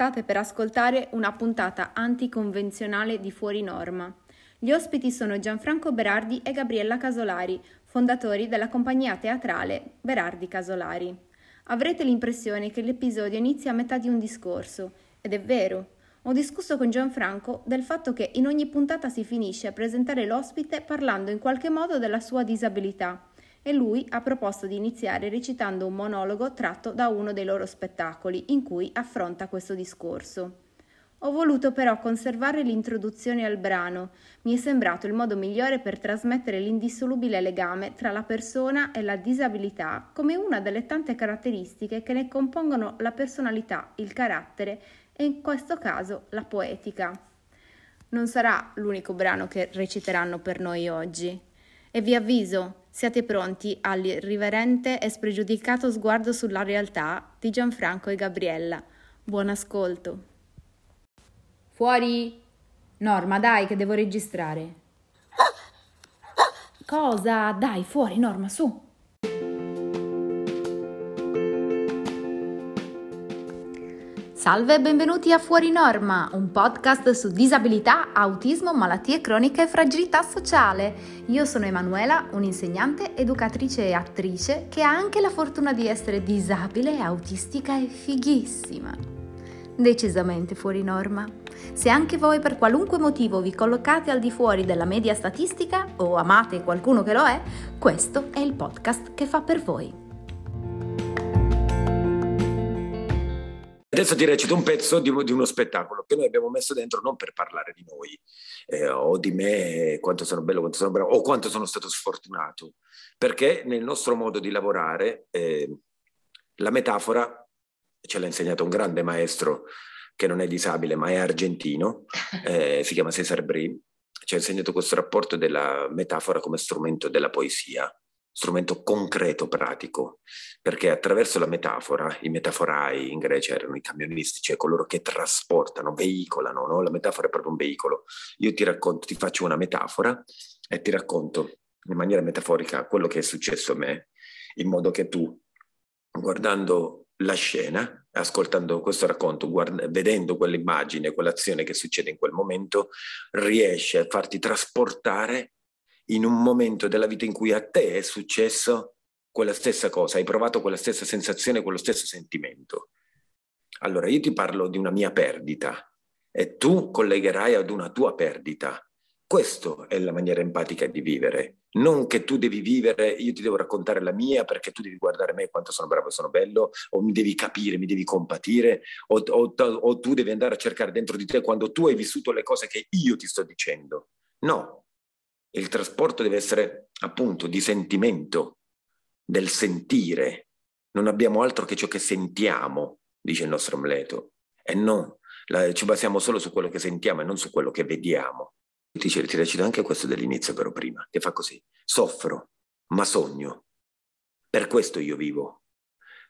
State per ascoltare una puntata anticonvenzionale di Fuori Norma. Gli ospiti sono Gianfranco Berardi e Gabriella Casolari, fondatori della compagnia teatrale Berardi Casolari. Avrete l'impressione che l'episodio inizia a metà di un discorso, ed è vero. Ho discusso con Gianfranco del fatto che in ogni puntata si finisce a presentare l'ospite parlando in qualche modo della sua disabilità e lui ha proposto di iniziare recitando un monologo tratto da uno dei loro spettacoli in cui affronta questo discorso. Ho voluto però conservare l'introduzione al brano, mi è sembrato il modo migliore per trasmettere l'indissolubile legame tra la persona e la disabilità come una delle tante caratteristiche che ne compongono la personalità, il carattere e in questo caso la poetica. Non sarà l'unico brano che reciteranno per noi oggi. E vi avviso, siate pronti all'irriverente e spregiudicato sguardo sulla realtà di Gianfranco e Gabriella. Buon ascolto. Fuori! Norma, dai, che devo registrare. Cosa? Dai, fuori, Norma, su. Salve e benvenuti a Fuori Norma, un podcast su disabilità, autismo, malattie croniche e fragilità sociale. Io sono Emanuela, un'insegnante, educatrice e attrice che ha anche la fortuna di essere disabile, autistica e fighissima. Decisamente fuori norma. Se anche voi per qualunque motivo vi collocate al di fuori della media statistica o amate qualcuno che lo è, questo è il podcast che fa per voi. Adesso ti recito un pezzo di, di, uno spettacolo che noi abbiamo messo dentro non per parlare di noi eh, o di me, quanto sono bello, quanto sono bravo o quanto sono stato sfortunato, perché nel nostro modo di lavorare eh, la metafora ce l'ha insegnato un grande maestro che non è disabile ma è argentino, eh, si chiama Cesar Bri, ci ha insegnato questo rapporto della metafora come strumento della poesia strumento concreto, pratico, perché attraverso la metafora, i metaforai in Grecia erano i camionisti, cioè coloro che trasportano, veicolano, no? la metafora è proprio un veicolo. Io ti racconto, ti faccio una metafora e ti racconto in maniera metaforica quello che è successo a me, in modo che tu, guardando la scena, ascoltando questo racconto, guarda, vedendo quell'immagine, quell'azione che succede in quel momento, riesci a farti trasportare in un momento della vita in cui a te è successo quella stessa cosa, hai provato quella stessa sensazione, quello stesso sentimento. Allora io ti parlo di una mia perdita e tu collegherai ad una tua perdita. Questa è la maniera empatica di vivere. Non che tu devi vivere, io ti devo raccontare la mia perché tu devi guardare me quanto sono bravo e sono bello, o mi devi capire, mi devi compatire, o, o, o tu devi andare a cercare dentro di te quando tu hai vissuto le cose che io ti sto dicendo. No, il trasporto deve essere appunto di sentimento, del sentire. Non abbiamo altro che ciò che sentiamo, dice il nostro Amleto. E no, la, ci basiamo solo su quello che sentiamo e non su quello che vediamo. Ti, ti recito anche questo dell'inizio però prima, che fa così. Soffro, ma sogno. Per questo io vivo.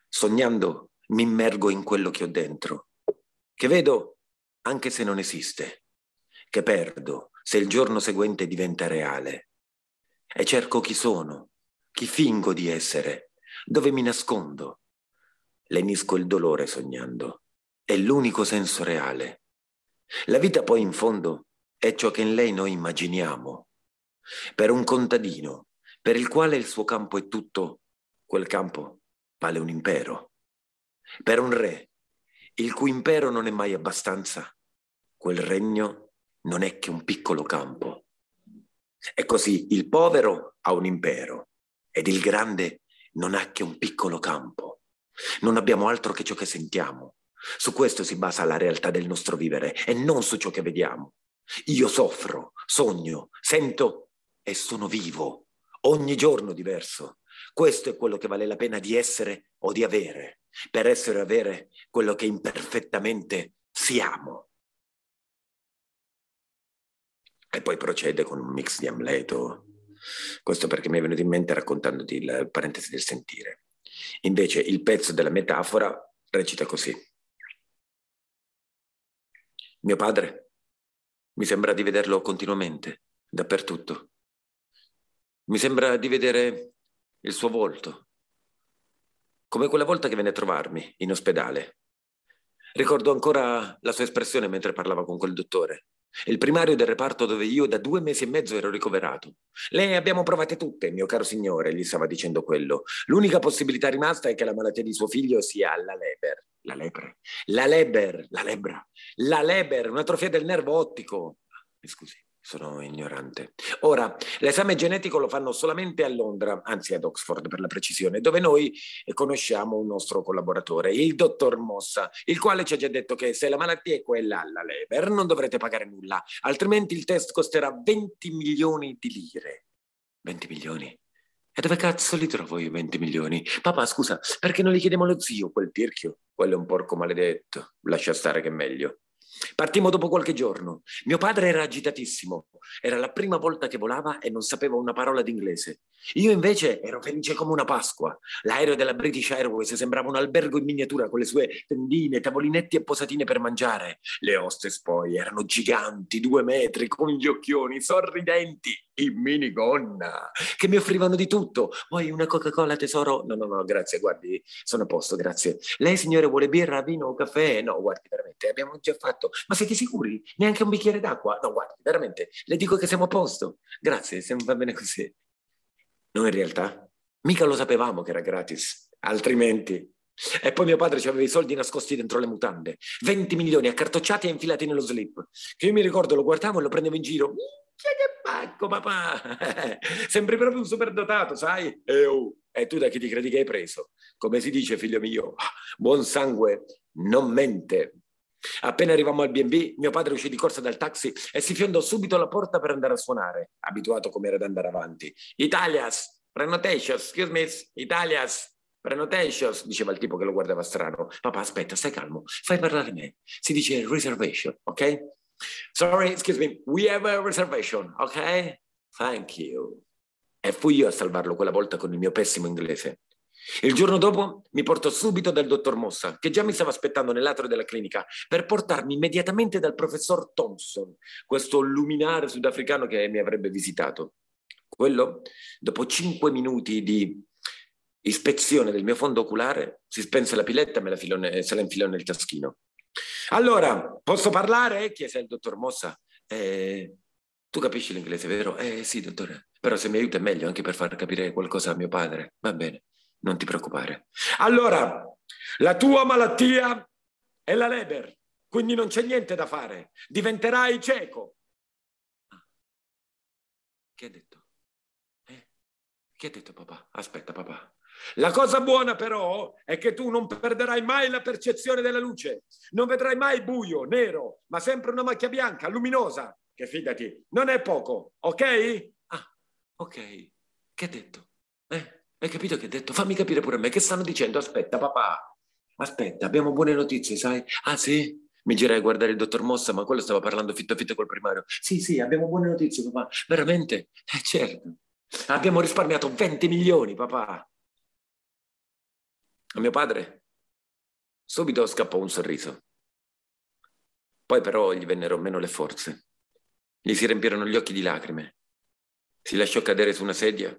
Sognando mi immergo in quello che ho dentro, che vedo anche se non esiste, che perdo se il giorno seguente diventa reale. E cerco chi sono, chi fingo di essere, dove mi nascondo. Lenisco il dolore sognando. È l'unico senso reale. La vita poi in fondo è ciò che in lei noi immaginiamo. Per un contadino, per il quale il suo campo è tutto, quel campo vale un impero. Per un re, il cui impero non è mai abbastanza, quel regno non è che un piccolo campo. E così il povero ha un impero ed il grande non ha che un piccolo campo. Non abbiamo altro che ciò che sentiamo. Su questo si basa la realtà del nostro vivere e non su ciò che vediamo. Io soffro, sogno, sento e sono vivo, ogni giorno diverso. Questo è quello che vale la pena di essere o di avere, per essere o avere quello che imperfettamente siamo. E poi procede con un mix di Amleto. Questo perché mi è venuto in mente raccontandoti la parentesi del sentire. Invece il pezzo della metafora recita così. Mio padre mi sembra di vederlo continuamente, dappertutto. Mi sembra di vedere il suo volto, come quella volta che venne a trovarmi in ospedale. Ricordo ancora la sua espressione mentre parlava con quel dottore. Il primario del reparto dove io da due mesi e mezzo ero ricoverato. Le abbiamo provate tutte, mio caro signore, gli stava dicendo quello. L'unica possibilità rimasta è che la malattia di suo figlio sia la leber. La lepre. La leber, la lebra. La leber, un'atrofia del nervo ottico. Mi scusi. Sono ignorante. Ora, l'esame genetico lo fanno solamente a Londra, anzi ad Oxford per la precisione, dove noi conosciamo un nostro collaboratore, il dottor Mossa, il quale ci ha già detto che se la malattia è quella alla lever non dovrete pagare nulla, altrimenti il test costerà 20 milioni di lire. 20 milioni? E dove cazzo li trovo io 20 milioni? Papà, scusa, perché non li chiediamo allo zio, quel tirchio? Quello è un porco maledetto. Lascia stare che è meglio. Partimmo dopo qualche giorno. Mio padre era agitatissimo. Era la prima volta che volava e non sapeva una parola d'inglese. Io invece ero felice come una Pasqua. L'aereo della British Airways sembrava un albergo in miniatura con le sue tendine, tavolinetti e posatine per mangiare. Le hostess poi erano giganti, due metri, con gli occhioni, sorridenti, in minigonna, che mi offrivano di tutto. Vuoi una Coca-Cola, tesoro? No, no, no, grazie, guardi, sono a posto, grazie. Lei, signore, vuole birra, vino o caffè? No, guardi, veramente, abbiamo già fatto. Ma siete sicuri? Neanche un bicchiere d'acqua? No, guardi, veramente, le dico che siamo a posto. Grazie, se va bene così. Noi in realtà mica lo sapevamo che era gratis, altrimenti. E poi mio padre ci aveva i soldi nascosti dentro le mutande, 20 milioni accartocciati e infilati nello slip. Che io mi ricordo, lo guardavo e lo prendevo in giro. Minchia che pacco, papà! Sembri proprio un superdotato, sai? E, oh, e tu da chi ti credi che hai preso? Come si dice, figlio mio, buon sangue non mente. Appena arrivammo al B&B, mio padre uscì di corsa dal taxi e si fiondò subito alla porta per andare a suonare, abituato come era ad andare avanti. Italias, prenotations, excuse me, Italias, prenotations, diceva il tipo che lo guardava strano. Papà, aspetta, stai calmo, fai parlare me. Si dice reservation, ok? Sorry, excuse me, we have a reservation, ok? Thank you. E fui io a salvarlo quella volta con il mio pessimo inglese. Il giorno dopo mi portò subito dal dottor Mossa, che già mi stava aspettando nell'atrio della clinica, per portarmi immediatamente dal professor Thompson, questo luminare sudafricano che mi avrebbe visitato. Quello, dopo cinque minuti di ispezione del mio fondo oculare, si spense la piletta e filò, se la infilò nel taschino. Allora, posso parlare? chiese il dottor Mossa. Eh, tu capisci l'inglese, vero? Eh sì, dottore. Però se mi aiuta è meglio anche per far capire qualcosa a mio padre. Va bene non ti preoccupare. Allora, la tua malattia è la leber, quindi non c'è niente da fare, diventerai cieco. Ah. Che ha detto? Eh? Che ha detto papà? Aspetta papà. La cosa buona però è che tu non perderai mai la percezione della luce, non vedrai mai buio, nero, ma sempre una macchia bianca, luminosa, che fidati, non è poco, ok? Ah, ok. Che ha detto? Eh? Hai capito che ha detto? Fammi capire pure a me. Che stanno dicendo? Aspetta, papà. Aspetta, abbiamo buone notizie, sai? Ah, sì? Mi girai a guardare il dottor Mossa, ma quello stava parlando fitto fitto col primario. Sì, sì, abbiamo buone notizie, papà. Veramente? Eh, certo. Abbiamo risparmiato 20 milioni, papà. A mio padre subito scappò un sorriso. Poi però gli vennero meno le forze. Gli si riempirono gli occhi di lacrime. Si lasciò cadere su una sedia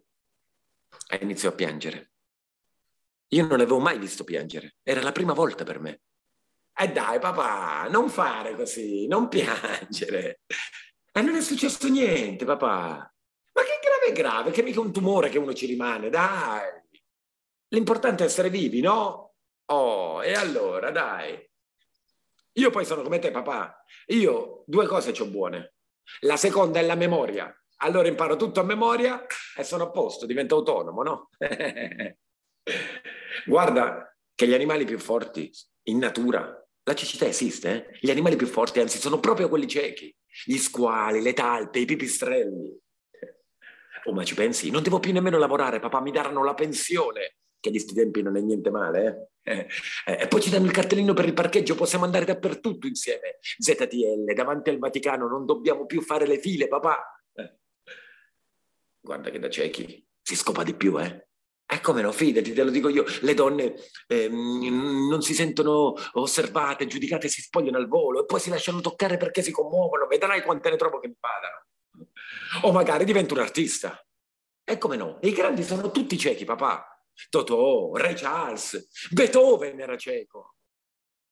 e iniziò a piangere. Io non l'avevo mai visto piangere, era la prima volta per me. E dai papà, non fare così, non piangere. E non è successo niente, papà. Ma che grave è grave, che mica un tumore che uno ci rimane, dai. L'importante è essere vivi, no? Oh, e allora, dai. Io poi sono come te, papà. Io due cose ho buone. La seconda è la memoria. Allora imparo tutto a memoria e sono a posto, divento autonomo, no? Guarda che gli animali più forti in natura, la cecità esiste, eh? gli animali più forti anzi sono proprio quelli ciechi, gli squali, le talpe, i pipistrelli. Oh, ma ci pensi? Non devo più nemmeno lavorare, papà, mi daranno la pensione, che di sti tempi non è niente male, eh? Eh, e poi ci danno il cartellino per il parcheggio, possiamo andare dappertutto insieme. ZTL, davanti al Vaticano, non dobbiamo più fare le file, papà. Guarda che da ciechi si scopa di più, eh? E come no, fidati, te lo dico io, le donne ehm, non si sentono osservate, giudicate, si spogliano al volo e poi si lasciano toccare perché si commuovono, vedrai quante ne trovo che mi padano. O magari divento un artista. E come no, i grandi sono tutti ciechi, papà. Totò, Ray Charles, Beethoven era cieco.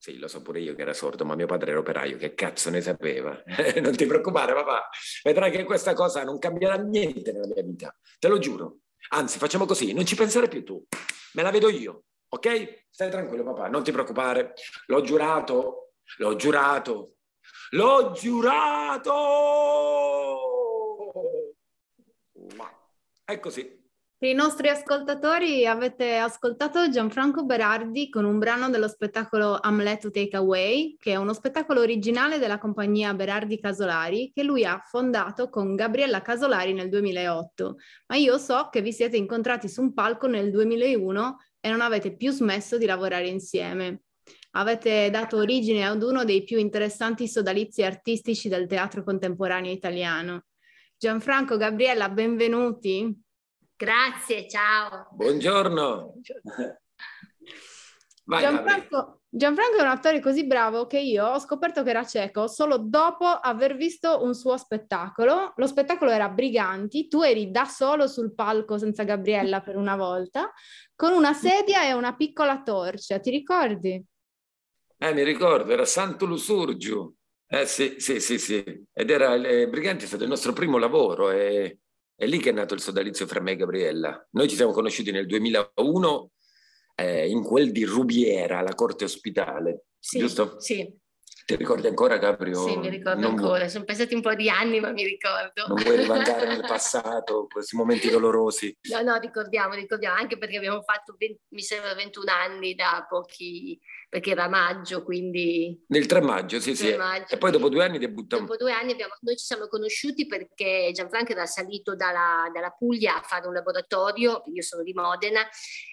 Sì, lo so pure io che era sordo, ma mio padre era operaio, che cazzo ne sapeva? non ti preoccupare, papà, vedrai che questa cosa non cambierà niente nella mia vita, te lo giuro. Anzi, facciamo così, non ci pensare più tu, me la vedo io, ok? Stai tranquillo, papà, non ti preoccupare, l'ho giurato, l'ho giurato, l'ho giurato! Ma è così. Per i nostri ascoltatori avete ascoltato Gianfranco Berardi con un brano dello spettacolo Amleto Takeaway, che è uno spettacolo originale della compagnia Berardi Casolari che lui ha fondato con Gabriella Casolari nel 2008. Ma io so che vi siete incontrati su un palco nel 2001 e non avete più smesso di lavorare insieme. Avete dato origine ad uno dei più interessanti sodalizi artistici del teatro contemporaneo italiano. Gianfranco, Gabriella, benvenuti. Grazie, ciao. Buongiorno. Vai, Gianfranco, Gianfranco, è un attore così bravo che io ho scoperto che era cieco solo dopo aver visto un suo spettacolo. Lo spettacolo era Briganti, tu eri da solo sul palco senza Gabriella per una volta, con una sedia e una piccola torcia, ti ricordi? Eh, mi ricordo, era Santo Lusurgiu. Eh sì, sì, sì, sì. Ed era, eh, Briganti è stato il nostro primo lavoro e è lì che è nato il sodalizio fra me e Gabriella. Noi ci siamo conosciuti nel 2001 eh, in quel di Rubiera, la corte ospitale, sì, giusto? Sì. Ti ricordi ancora, Gabriele? Sì, mi ricordo non ancora. Sono passati un po' di anni, ma mi ricordo. Non vuoi rimandare nel passato, questi momenti dolorosi? No, no, ricordiamo, ricordiamo, anche perché abbiamo fatto, 20, mi sembra, 21 anni da pochi, perché era maggio, quindi... Nel 3 maggio, sì, 3 sì. Maggio, e poi dopo due anni debuttamo. Dopo due anni abbiamo, noi ci siamo conosciuti perché Gianfranco era salito dalla, dalla Puglia a fare un laboratorio, io sono di Modena,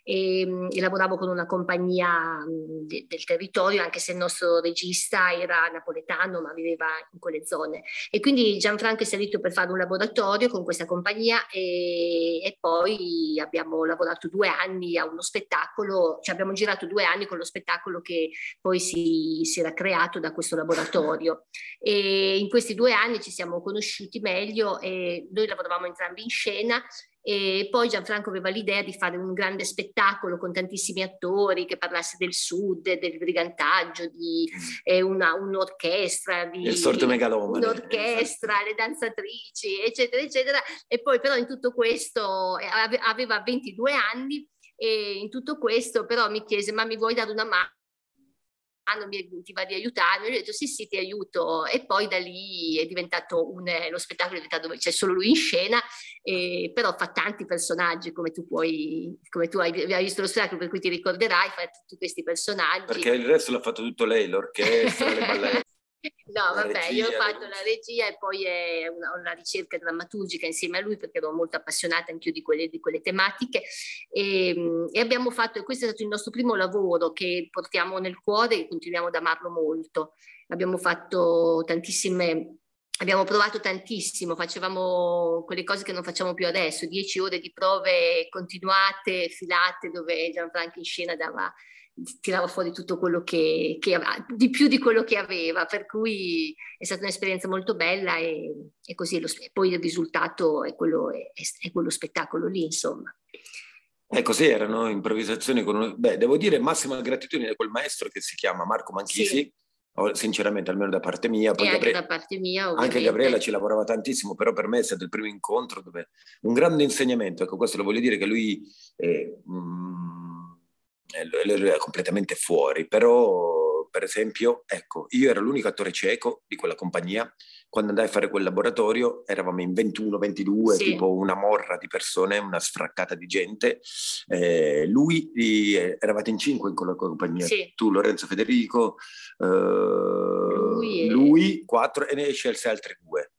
e, e lavoravo con una compagnia de, del territorio, anche se il nostro regista era napoletano, ma viveva in quelle zone. E quindi Gianfranco è salito per fare un laboratorio con questa compagnia e, e poi abbiamo lavorato due anni a uno spettacolo, cioè abbiamo girato due anni con lo spettacolo che poi si, si, era creato da questo laboratorio. E in questi due anni ci siamo conosciuti meglio e noi lavoravamo entrambi in scena e poi Gianfranco aveva l'idea di fare un grande spettacolo con tantissimi attori che parlasse del sud, del brigantaggio, di eh, una, un'orchestra, di, il sorto megalomane. un'orchestra, le danzatrici, eccetera, eccetera. E poi però in tutto questo eh, aveva 22 anni e in tutto questo però mi chiese ma mi vuoi dare una mano? Mano mi, ti va di aiutarmi? Io ho detto sì sì ti aiuto e poi da lì è diventato un, lo spettacolo è diventato dove c'è solo lui in scena, eh, però fa tanti personaggi come tu puoi, come tu hai, hai visto lo spettacolo per cui ti ricorderai, fa tutti questi personaggi. Perché il resto l'ha fatto tutto lei, l'orchestra, le ballette. No, vabbè, regia, io ho fatto la regia e poi una, una, ricerca drammaturgica insieme a lui perché ero molto appassionata anche io di quelle, di quelle tematiche e, ehm, e, abbiamo fatto, e questo è stato il nostro primo lavoro che portiamo nel cuore e continuiamo ad amarlo molto. Abbiamo fatto tantissime abbiamo provato tantissimo, facevamo quelle cose che non facciamo più adesso, dieci ore di prove continuate, filate, dove Gianfranco in scena dava tirava fuori tutto quello che, che, aveva, di più di quello che aveva, per cui è stata un'esperienza molto bella e, e così lo, poi il risultato è quello, è, è quello spettacolo lì, insomma. E così erano improvvisazioni con. Beh, devo dire massima gratitudine a quel maestro che si chiama Marco Manchisi, sì. sinceramente almeno da parte mia. Poi Gabri... da parte mia, Anche Gabriella ci lavorava tantissimo, però per me è stato il primo incontro dove un grande insegnamento, ecco questo lo voglio dire che lui... È, mm, lui era completamente fuori, però per esempio, ecco, io ero l'unico attore cieco di quella compagnia, quando andai a fare quel laboratorio eravamo in 21, 22, sì. tipo una morra di persone, una sfraccata di gente, eh, lui, eh, eravate in cinque in quella compagnia, sì. tu, Lorenzo Federico, eh, lui, lui, quattro, e ne scelse altri due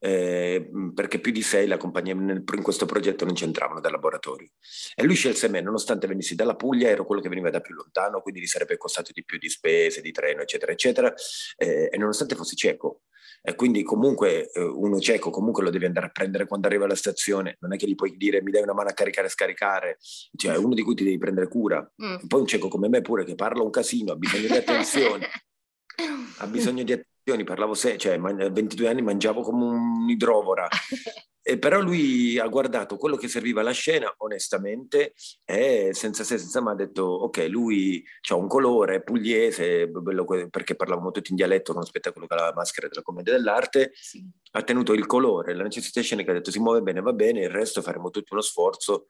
eh, perché più di sei la compagnia in questo progetto non c'entravano dal laboratorio. E lui scelse me, nonostante venissi dalla Puglia, ero quello che veniva da più lontano, quindi gli sarebbe costato di più di spese, di treno, eccetera, eccetera, eh, e nonostante fossi cieco. E quindi comunque eh, uno cieco comunque lo devi andare a prendere quando arriva alla stazione, non è che gli puoi dire mi dai una mano a caricare e scaricare, cioè uno di cui ti devi prendere cura. Mm. Poi un cieco come me pure che parla un casino, ha bisogno di attenzione, ha bisogno di attenzione parlavo se, cioè, a 22 anni mangiavo come un'idrovora. e però lui ha guardato quello che serviva alla scena onestamente e senza se senza ma ha detto ok lui ha un colore pugliese perché parlavamo tutti in dialetto con spettacolo con la maschera della commedia dell'arte sì. ha tenuto il colore la necessità scenica ha detto si muove bene va bene il resto faremo tutti uno sforzo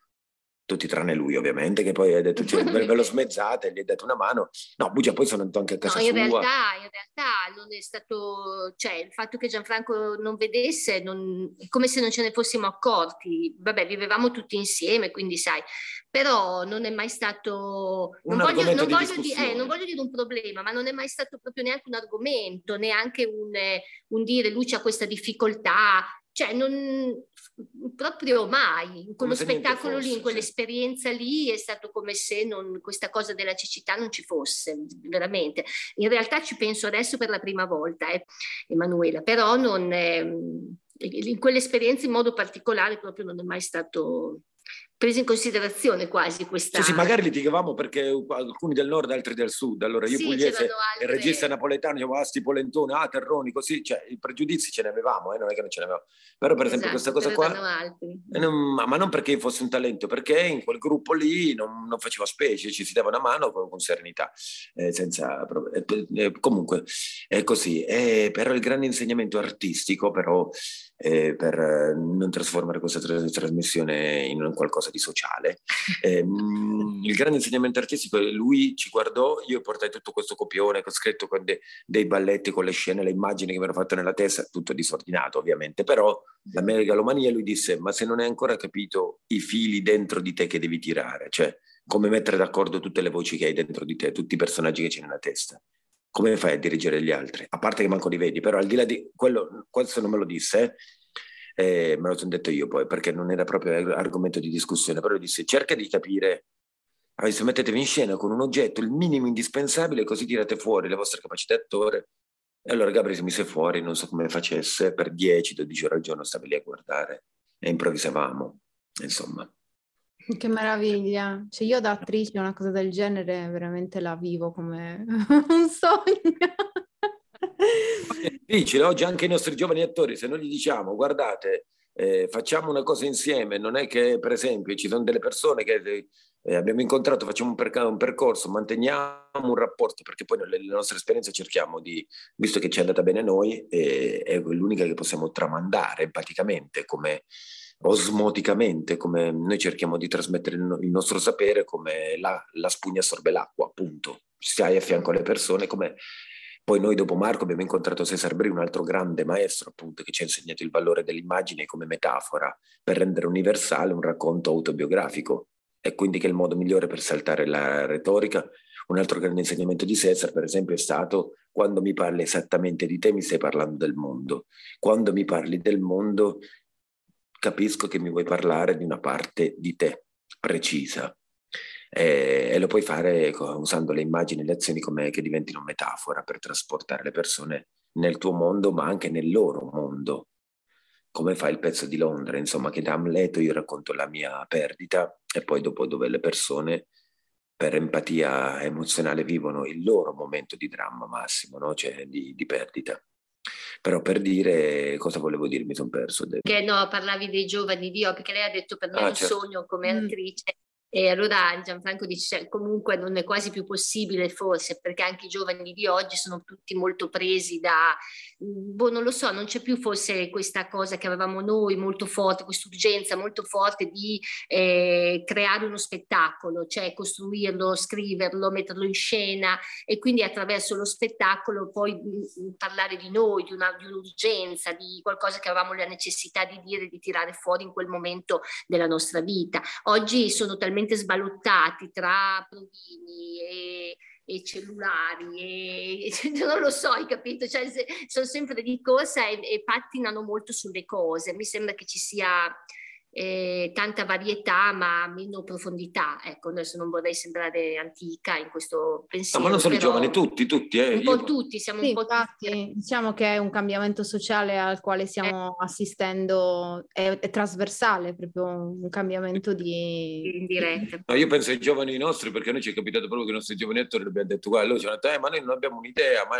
tutti tranne lui ovviamente, che poi ha detto cioè, ve, ve, lo smezzate, gli ha dato una mano. No, Bugia poi sono andato anche a casa no, in sua. Realtà, in realtà non è stato, cioè il fatto che Gianfranco non vedesse non, è come se non ce ne fossimo accorti. Vabbè, vivevamo tutti insieme, quindi sai, però non è mai stato... Non, voglio, non, voglio, di, eh, non voglio, dire un problema, ma non è mai stato proprio neanche un argomento, neanche un, un dire lui ha questa difficoltà, cioè non, proprio mai, in quello spettacolo fosse, lì, in quell'esperienza sì. lì è stato come se non, questa cosa della cecità non ci fosse, veramente. In realtà ci penso adesso per la prima volta, eh, Emanuela, però non, eh, in quell'esperienza in modo particolare proprio non è mai stato presa in considerazione quasi questa... Sì, sì, magari litigavamo perché alcuni del nord, altri del sud. Allora io sì, pugliese, altre... il regista napoletano, dicevo, ah, sti polentone, ah, terroni, così. Cioè, i pregiudizi ce ne avevamo, eh, non è che non ce ne avevamo. Però per esempio esatto, questa cosa qua... Eh, non, ma non perché io fossi un talento, perché in quel gruppo lì non, non faceva specie, ci si dava una mano con, con serenità, eh, senza... Eh, eh, comunque, è così. però il grande insegnamento artistico, però eh, per eh, non trasformare questa trasmissione in qualcosa di sociale. Eh, il grande insegnamento artistico, lui ci guardò, io portai tutto questo copione che ho scritto con de, dei balletti, con le scene, le immagini che mi ero fatte nella testa, tutto disordinato ovviamente, però la megalomania lui disse, ma se non hai ancora capito i fili dentro di te che devi tirare, cioè come mettere d'accordo tutte le voci che hai dentro di te, tutti i personaggi che c'è nella testa come fai a dirigere gli altri? A parte che manco li vedi, però al di là di quello, questo non me lo disse, eh, me lo sono detto io poi, perché non era proprio argomento di discussione, però disse cerca di capire, adesso mettetevi in scena con un oggetto, il minimo indispensabile, così tirate fuori le vostre capacità attore. E allora Gabriele si mise fuori, non so come facesse, per 10-12 ore al giorno stava lì a guardare e improvvisavamo, insomma. Che meraviglia! Cioè io da attrice una cosa del genere veramente la vivo come un sogno. È difficile, oggi anche i nostri giovani attori, se noi gli diciamo guardate, eh, facciamo una cosa insieme, non è che per esempio ci sono delle persone che eh, abbiamo incontrato, facciamo un, perc- un, percorso, manteniamo un rapporto, perché poi nelle, nostre esperienze cerchiamo di, visto che ci è andata bene a noi, eh, è l'unica che possiamo tramandare empaticamente come osmoticamente, come noi cerchiamo di trasmettere il nostro sapere come la, la spugna assorbe l'acqua, appunto. Stai a fianco alle persone come poi noi dopo Marco abbiamo incontrato Cesar Bri, un altro grande maestro appunto che ci ha insegnato il valore dell'immagine come metafora per rendere universale un racconto autobiografico e quindi che è il modo migliore per saltare la retorica. Un altro grande insegnamento di Cesar per esempio è stato quando mi parli esattamente di te mi stai parlando del mondo, quando mi parli del mondo capisco che mi vuoi parlare di una parte di te precisa e, e lo puoi fare usando le immagini e le azioni come che diventino metafora per trasportare le persone nel tuo mondo ma anche nel loro mondo come fa il pezzo di Londra insomma che da Amleto io racconto la mia perdita e poi dopo dove le persone per empatia emozionale vivono il loro momento di dramma massimo, no? cioè di, di perdita. Però per dire cosa volevo dire mi sono perso. Che no, parlavi dei giovani di Dio, perché lei ha detto per me ah, è un certo. sogno come mm. attrice e allora Gianfranco dice cioè, comunque non è quasi più possibile forse perché anche i giovani di oggi sono tutti molto presi da, boh non lo so, non c'è più forse questa cosa che avevamo noi molto forte, questa urgenza molto forte di eh, creare uno spettacolo, cioè costruirlo, scriverlo, metterlo in scena e quindi attraverso lo spettacolo poi mh, mm, parlare di noi, di, una, di un'urgenza, di qualcosa che avevamo la necessità di dire, di tirare fuori in quel momento della nostra vita. Oggi sono talmente talmente sballottati tra provini e, e cellulari e, non lo so, hai capito? Cioè, sono sempre di corsa e, e pattinano molto sulle cose. Mi sembra che ci sia eh, tanta varietà ma meno profondità. Ecco, adesso non vorrei sembrare antica in questo pensiero. No, ma non sono i giovani, tutti, tutti. Eh. Un po' Io... tutti, siamo sì, un po' infatti, tutti. Diciamo che è un cambiamento sociale al quale stiamo eh. assistendo, è, è, trasversale, proprio un cambiamento di... In diretta. No, io penso ai giovani nostri, perché a noi ci è capitato proprio che i nostri giovani attori abbiamo detto, guarda, loro ci hanno detto, eh, ma noi non abbiamo un'idea, ma...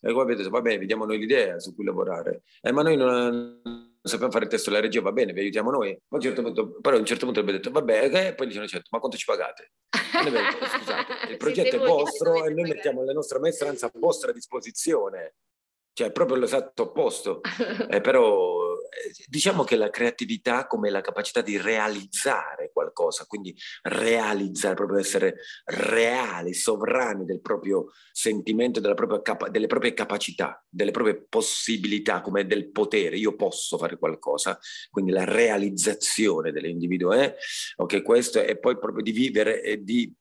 E poi avete detto, va bene, vediamo noi l'idea su cui lavorare. Eh, ma noi non sappiamo fare il testo della regia, va bene, vi aiutiamo noi. Ma a un certo punto, però a un certo punto abbiamo detto, vabbè, okay? poi dicevano, certo, ma quanto ci pagate? Detto, scusate, il progetto è vostro e noi mettiamo la nostra maestranza a vostra disposizione cioè proprio l'esatto opposto. Eh, però eh, diciamo che la creatività come la capacità di realizzare qualcosa, quindi realizzare, proprio essere reali, sovrani del proprio sentimento, capa- delle proprie capacità, delle proprie possibilità, come del potere. Io posso fare qualcosa, quindi la realizzazione dell'individuo è, ok, questo è poi proprio di vivere e di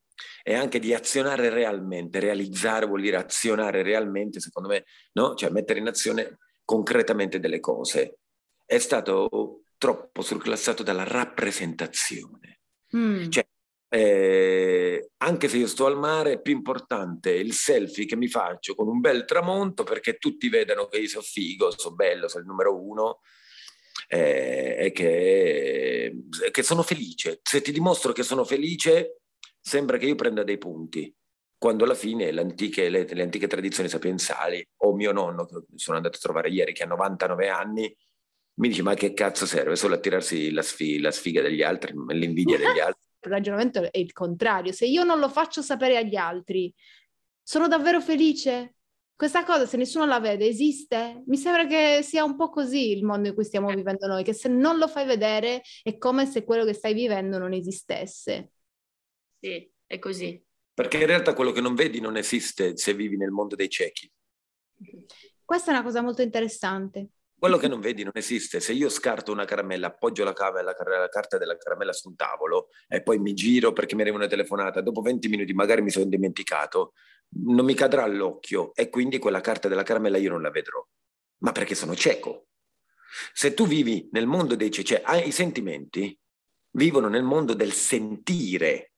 e anche di azionare realmente. Realizzare vuol dire azionare realmente, secondo me, no? cioè mettere in azione concretamente delle cose. È stato troppo surclassato dalla rappresentazione. Mm. Cioè, eh, anche se io sto al mare, è più importante il selfie che mi faccio con un bel tramonto perché tutti vedano che io sono figo, sono bello, sono il numero uno eh, e che, che sono felice. Se ti dimostro che sono felice, sembra che io prenda dei punti, quando alla fine le antiche, le, le antiche tradizioni sapienziali, o mio nonno, che sono andato a trovare ieri, che ha 99 anni, mi dice ma che cazzo serve solo a tirarsi la, sfi- la sfiga degli altri, l'invidia degli altri. Il ragionamento è il contrario, se io non lo faccio sapere agli altri, sono davvero felice? Questa cosa, se nessuno la vede, esiste? Mi sembra che sia un po' così il mondo in cui stiamo vivendo noi, che se non lo fai vedere è come se quello che stai vivendo non esistesse. Sì, è così. Perché in realtà quello che non vedi non esiste se vivi nel mondo dei ciechi. Questa è una cosa molto interessante. Quello che non vedi non esiste. Se io scarto una caramella, appoggio la, cava, la, la carta della caramella su un tavolo e poi mi giro perché mi arriva una telefonata, dopo 20 minuti magari mi sono dimenticato, non mi cadrà all'occhio e quindi quella carta della caramella io non la vedrò. Ma perché sono cieco. Se tu vivi nel mondo dei ciechi, cioè hai i sentimenti, vivono nel mondo del sentire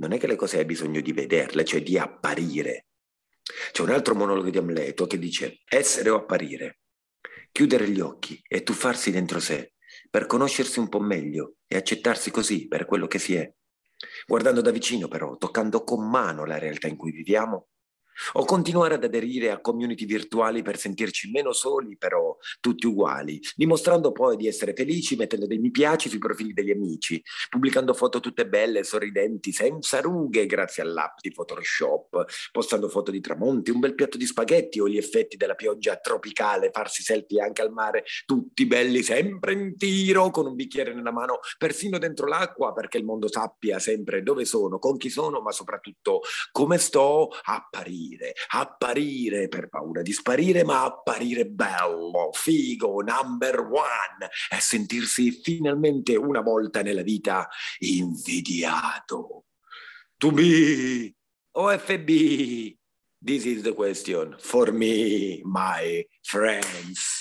non è che le cose hai bisogno di vederle, cioè di apparire. C'è un altro monologo di Amleto che dice essere o apparire, chiudere gli occhi e tuffarsi dentro sé per conoscersi un po' meglio e accettarsi così per quello che si è. Guardando da vicino però, toccando con mano la realtà in cui viviamo o continuare ad aderire a community virtuali per sentirci meno soli, però tutti uguali, dimostrando poi di essere felici mettendo dei mi piace sui profili degli amici, pubblicando foto tutte belle, sorridenti, senza rughe grazie all'app di Photoshop, postando foto di tramonti, un bel piatto di spaghetti o gli effetti della pioggia tropicale, farsi selfie anche al mare, tutti belli sempre in tiro, con un bicchiere nella mano, persino dentro l'acqua, perché il mondo sappia sempre dove sono, con chi sono, ma soprattutto come sto a Parigi apparire, apparire per paura di sparire, ma apparire bello, figo, number one e sentirsi finalmente una volta nella vita invidiato. To be OFB, this is the question for me, my friends.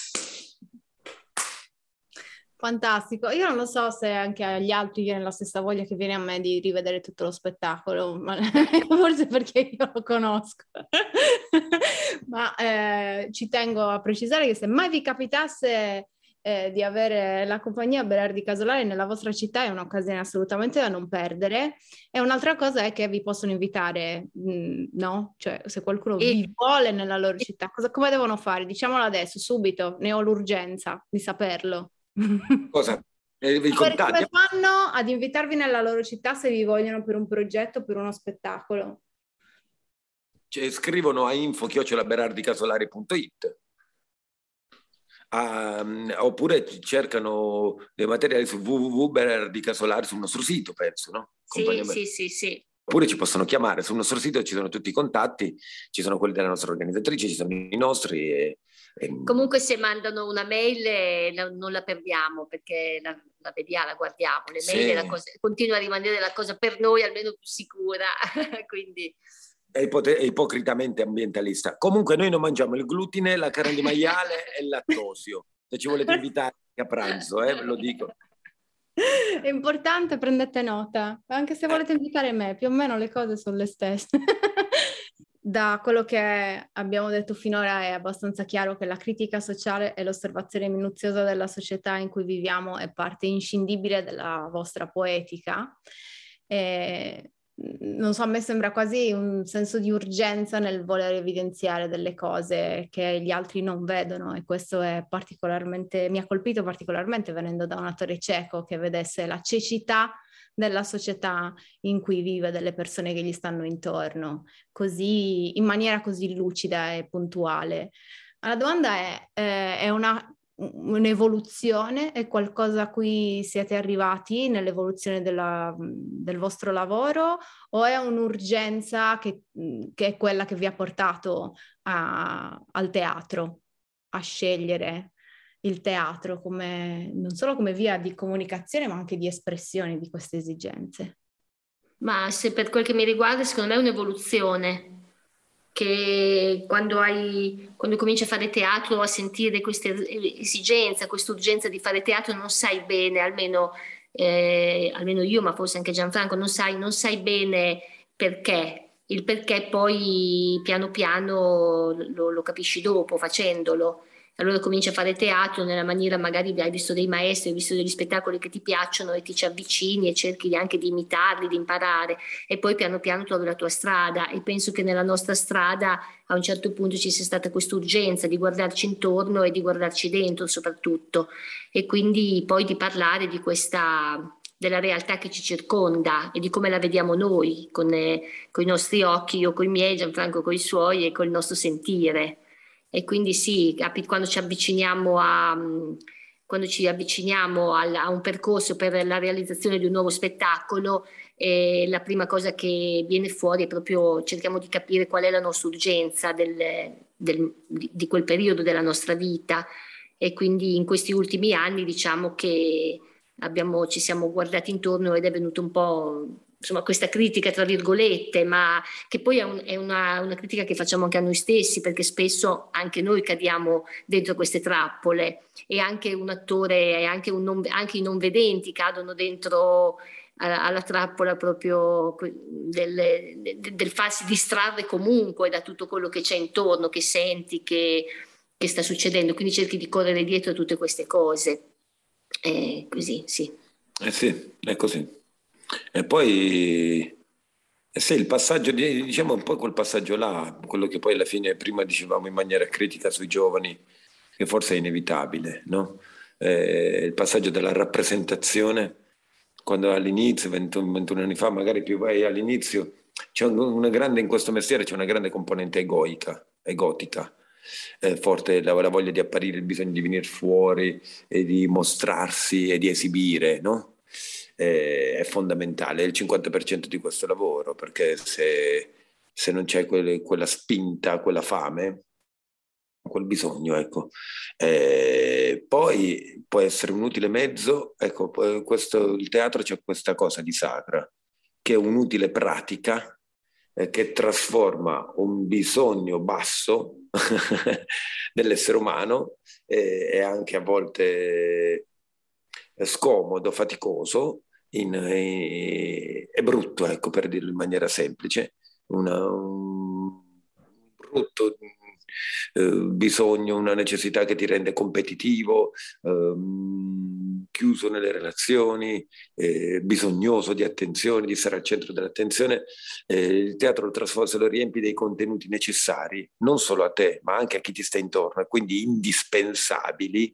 Fantastico, io non lo so se anche agli altri viene la stessa voglia che viene a me di rivedere tutto lo spettacolo, ma forse perché io lo conosco. ma eh, ci tengo a precisare che se mai vi capitasse eh, di avere la compagnia Berardi Casolari nella vostra città è un'occasione assolutamente da non perdere. E un'altra cosa è che vi possono invitare, mh, mm, no? Cioè, se qualcuno e... vi vuole nella loro città, cosa, come devono fare? Diciamolo adesso, subito, ne ho l'urgenza di saperlo. Cosa? Eh, I contatti? Come fanno ad invitarvi nella loro città se vi vogliono per un progetto, per uno spettacolo? Cioè, scrivono a info-berardicasolari.it um, oppure cercano dei materiali su www.berardicasolari sul nostro sito, penso, no? Sì, sì, sì, sì. Oppure ci possono chiamare, sul nostro sito ci sono tutti i contatti, ci sono quelli della nostra organizzatrice, ci sono i nostri e Ehm, Comunque se mandano una mail eh, non la perdiamo perché la, la vediamo, la guardiamo. Le mail sì. la cosa, continua a rimanere la cosa per noi almeno più sicura. Quindi... È, ipote- è, ipocritamente ambientalista. Comunque noi non mangiamo il glutine, la carne di maiale e il lattosio. Se ci volete invitare a pranzo, eh, ve lo dico. È importante, prendete nota, anche se volete invitare me, più o meno le cose sono le stesse da quello che abbiamo detto finora è abbastanza chiaro che la critica sociale e l'osservazione minuziosa della società in cui viviamo è parte inscindibile della vostra poetica. E non so, a me sembra quasi un senso di urgenza nel voler evidenziare delle cose che gli altri non vedono e questo è particolarmente, mi ha colpito particolarmente venendo da un attore cieco che vedesse la cecità della società in cui vive, delle persone che gli stanno intorno, così, in maniera così lucida e puntuale. La domanda è, eh, è una un'evoluzione, è qualcosa a cui siete arrivati nell'evoluzione della, del vostro lavoro o è un'urgenza che, che, è quella che vi ha portato a, al teatro, a scegliere il teatro come, non solo come via di comunicazione ma anche di espressione di queste esigenze? Ma se per quel che mi riguarda, secondo me è un'evoluzione che quando, hai, quando cominci a fare teatro, a sentire questa esigenza, questa urgenza di fare teatro, non sai bene, almeno, eh, almeno io, ma forse anche Gianfranco, non sai, non sai bene perché. Il perché poi piano piano lo, lo capisci dopo, facendolo allora cominci a fare teatro nella maniera magari hai visto dei maestri, hai visto degli spettacoli che ti piacciono e ti ci avvicini e cerchi anche di imitarli, di imparare e poi piano piano trovi la tua strada e penso che nella nostra strada a un certo punto ci sia stata questa urgenza di guardarci intorno e di guardarci dentro soprattutto e quindi poi di parlare di questa della realtà che ci circonda e di come la vediamo noi con, eh, con i nostri occhi, io con i miei, Gianfranco con i suoi e col nostro sentire. E quindi sì, quando ci avviciniamo a, quando ci avviciniamo a un percorso per la realizzazione di un nuovo spettacolo, eh, la prima cosa che viene fuori è proprio cerchiamo di capire qual è la nostra urgenza del, del, di quel periodo della nostra vita. E quindi in questi ultimi anni diciamo che abbiamo, ci siamo guardati intorno ed è venuto un po' insomma, questa critica, tra virgolette, ma che poi è, un, è una, una, critica che facciamo anche a noi stessi, perché spesso anche noi cadiamo dentro queste trappole e anche un attore, anche, un non, anche i non vedenti cadono dentro alla, alla trappola proprio del, del, farsi distrarre comunque da tutto quello che c'è intorno, che senti, che, che sta succedendo, quindi cerchi di correre dietro a tutte queste cose. È così, sì. Eh sì, è così. E poi, eh sì, il passaggio, diciamo un po' quel passaggio là, quello che poi alla fine prima dicevamo in maniera critica sui giovani, che forse è inevitabile, no? Eh, il passaggio della rappresentazione, quando all'inizio, 21, 21 anni fa, magari più vai all'inizio, c'è una grande, in questo mestiere c'è una grande componente egoica, egotica, eh, forte la, la, voglia di apparire, il bisogno di venire fuori e di mostrarsi e di esibire, no? È fondamentale, è il 50% di questo lavoro, perché se, se non c'è quelle, quella spinta, quella fame, quel bisogno, ecco. Eh, poi può essere un utile mezzo, ecco, questo, il teatro c'è questa cosa di sacra, che è un'utile pratica eh, che trasforma un bisogno basso dell'essere umano eh, e anche a volte eh, scomodo, faticoso, in, in, è brutto, ecco, per dirlo in maniera semplice, una, un brutto eh, bisogno, una necessità che ti rende competitivo, ehm, chiuso nelle relazioni, eh, bisognoso di attenzione, di stare al centro dell'attenzione. Eh, il teatro lo trasforma, lo riempi dei contenuti necessari, non solo a te, ma anche a chi ti sta intorno, quindi indispensabili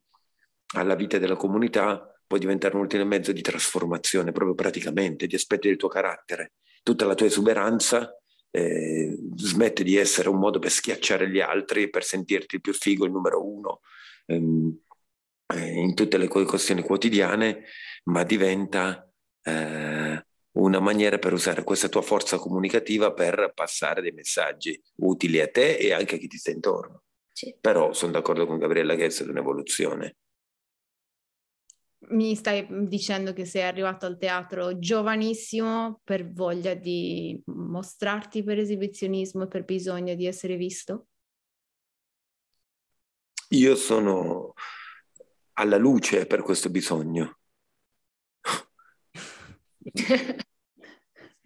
alla vita della comunità può diventare un ulteriore mezzo di trasformazione, proprio praticamente, di aspetti del tuo carattere. Tutta la tua esuberanza eh, smette di essere un modo per schiacciare gli altri, per sentirti il più figo, il numero uno, ehm, eh, in tutte le questioni quotidiane, ma diventa eh, una maniera per usare questa tua forza comunicativa per passare dei messaggi utili a te e anche a chi ti sta intorno. Sì. Però sono d'accordo con Gabriella che è stata un'evoluzione mi stai dicendo che sei arrivato al teatro giovanissimo per voglia di mostrarti per esibizionismo e per bisogno di essere visto? Io sono alla luce per questo bisogno.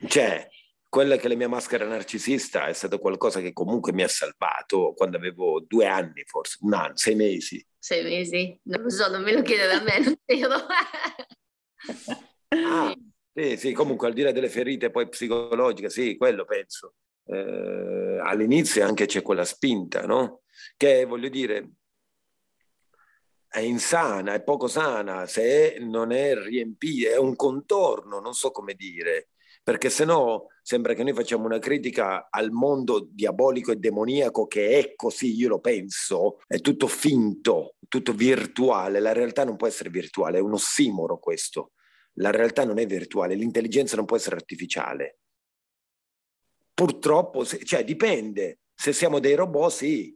cioè, quella che è la mia maschera narcisista è stato qualcosa che comunque mi ha salvato quando avevo due anni, forse un anno, sei mesi. Sei mesi? Non lo so, non me lo chiedere a me, non spero. ah, Sì, sì, comunque al di là delle ferite poi psicologiche, sì, quello penso. Eh, all'inizio anche c'è quella spinta, no? Che voglio dire, è insana, è poco sana se non è riempita, è un contorno, non so come dire, perché se no sembra che noi facciamo una critica al mondo diabolico e demoniaco che è così, io lo penso, è tutto finto, tutto virtuale, la realtà non può essere virtuale, è un ossimoro questo, la realtà non è virtuale, l'intelligenza non può essere artificiale. Purtroppo, cioè dipende, se siamo dei robot sì,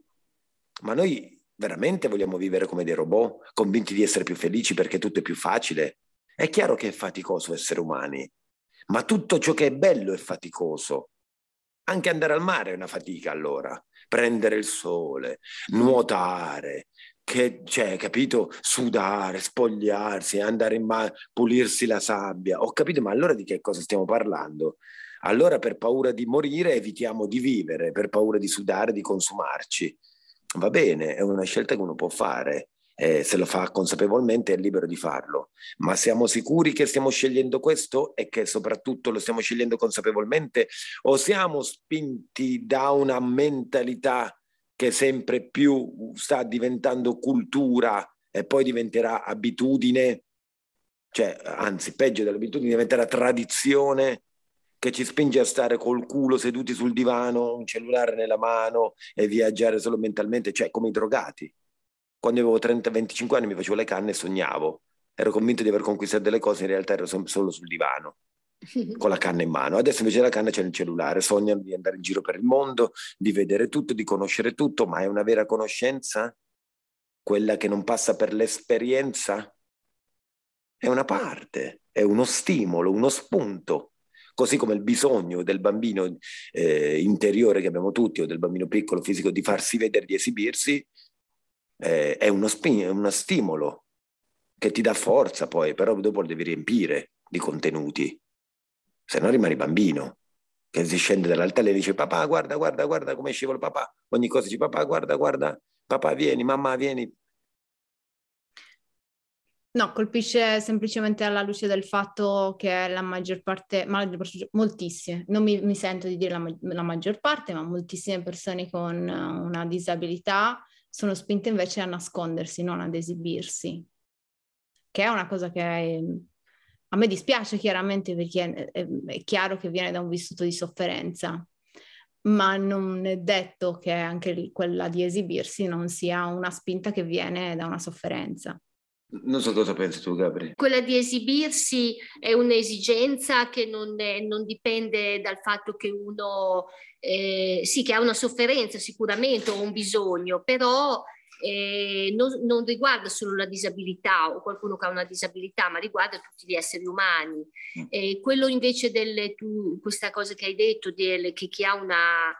ma noi veramente vogliamo vivere come dei robot, convinti di essere più felici perché tutto è più facile? È chiaro che è faticoso essere umani, ma tutto ciò che è bello è faticoso. Anche andare al mare è una fatica allora, prendere il sole, nuotare, che, cioè, capito, sudare, spogliarsi, andare in mare, pulirsi la sabbia. Ho capito, ma allora di che cosa stiamo parlando? Allora per paura di morire evitiamo di vivere, per paura di sudare, di consumarci va bene, è una scelta che uno può fare. Eh, se lo fa consapevolmente è libero di farlo, ma siamo sicuri che stiamo scegliendo questo? E che soprattutto lo stiamo scegliendo consapevolmente? O siamo spinti da una mentalità che sempre più sta diventando cultura e poi diventerà abitudine, cioè anzi peggio dell'abitudine diventerà tradizione che ci spinge a stare col culo seduti sul divano, un cellulare nella mano e viaggiare solo mentalmente, cioè come i drogati. Quando avevo 30-25 anni mi facevo le canne e sognavo. Ero convinto di aver conquistato delle cose, in realtà ero solo sul divano, con la canna in mano. Adesso invece la canna c'è nel cellulare, sognano di andare in giro per il mondo, di vedere tutto, di conoscere tutto, ma è una vera conoscenza? Quella che non passa per l'esperienza? È una parte, è uno stimolo, uno spunto così come il bisogno del bambino eh, interiore che abbiamo tutti o del bambino piccolo fisico di farsi vedere, di esibirsi, eh, è uno, spin- uno stimolo che ti dà forza poi, però dopo lo devi riempire di contenuti, se no rimani bambino che si scende dall'altare e dice papà guarda guarda guarda come scivola papà. Ogni cosa dice papà guarda guarda papà vieni mamma vieni. No, colpisce semplicemente alla luce del fatto che la maggior parte, ma moltissime, non mi, mi sento di dire la, la, maggior parte, ma moltissime persone con una disabilità sono spinte invece a nascondersi, non ad esibirsi, che è una cosa che è, a me dispiace chiaramente perché è, è chiaro che viene da un vissuto di sofferenza, ma non è detto che anche quella di esibirsi non sia una spinta che viene da una sofferenza. Non so cosa pensi tu, Gabri. Quella di esibirsi è un'esigenza che non, non dipende dal fatto che uno, eh, sì, che ha una sofferenza sicuramente o un bisogno, però eh, non, non, riguarda solo la disabilità o qualcuno che ha una disabilità, ma riguarda tutti gli esseri umani. Mm. Eh, quello invece tu, questa cosa che hai detto, del, che chi ha una,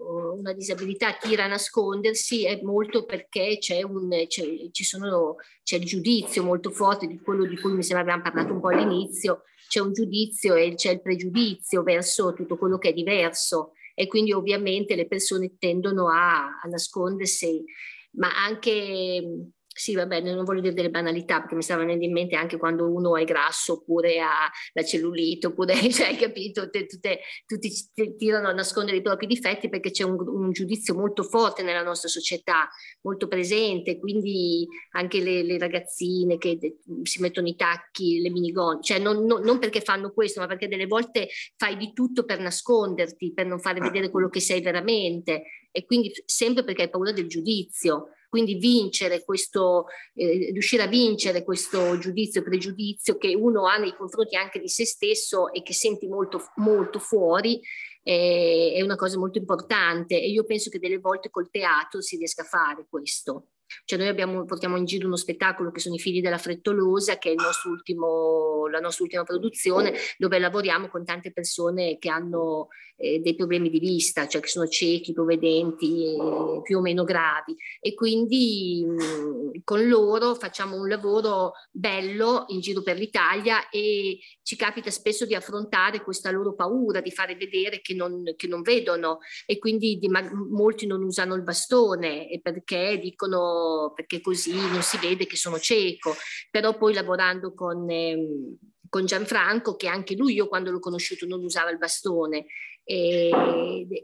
una disabilità tira a nascondersi è molto perché c'è, un, c'è, sono, c'è, il giudizio molto forte di quello di cui mi sembra abbiamo parlato un po' all'inizio, c'è un giudizio e c'è il pregiudizio verso tutto quello che è diverso e quindi ovviamente le persone tendono a, a nascondersi, ma anche sì, vabbè, non voglio dire delle banalità perché mi stava venendo in mente anche quando uno è grasso oppure ha la cellulite oppure, cioè, capito, te, te, tutti ti tirano a nascondere i propri difetti perché c'è un, un, giudizio molto forte nella nostra società, molto presente, quindi anche le, le ragazzine che de, si mettono i tacchi, le minigonne, cioè non, non, non, perché fanno questo, ma perché delle volte fai di tutto per nasconderti, per non fare vedere quello che sei veramente e quindi sempre perché hai paura del giudizio. Quindi vincere questo, eh, riuscire a vincere questo giudizio, pregiudizio che uno ha nei confronti anche di se stesso e che senti molto, molto fuori, eh, è una cosa molto importante e io penso che delle volte col teatro si riesca a fare questo. Cioè noi abbiamo, portiamo in giro uno spettacolo che sono i figli della frettolosa, che è ultimo, la nostra ultima produzione, dove lavoriamo con tante persone che hanno eh, dei problemi di vista, cioè che sono ciechi, ipovedenti, eh, più o meno gravi. E quindi mh, mm, con loro facciamo un lavoro bello in giro per l'Italia e ci capita spesso di affrontare questa loro paura, di fare vedere che non, che non vedono e quindi di, molti non usano il bastone perché dicono perché così non si vede che sono cieco, però poi lavorando con, eh, con Gianfranco, che anche lui io quando l'ho conosciuto non usava il bastone. E,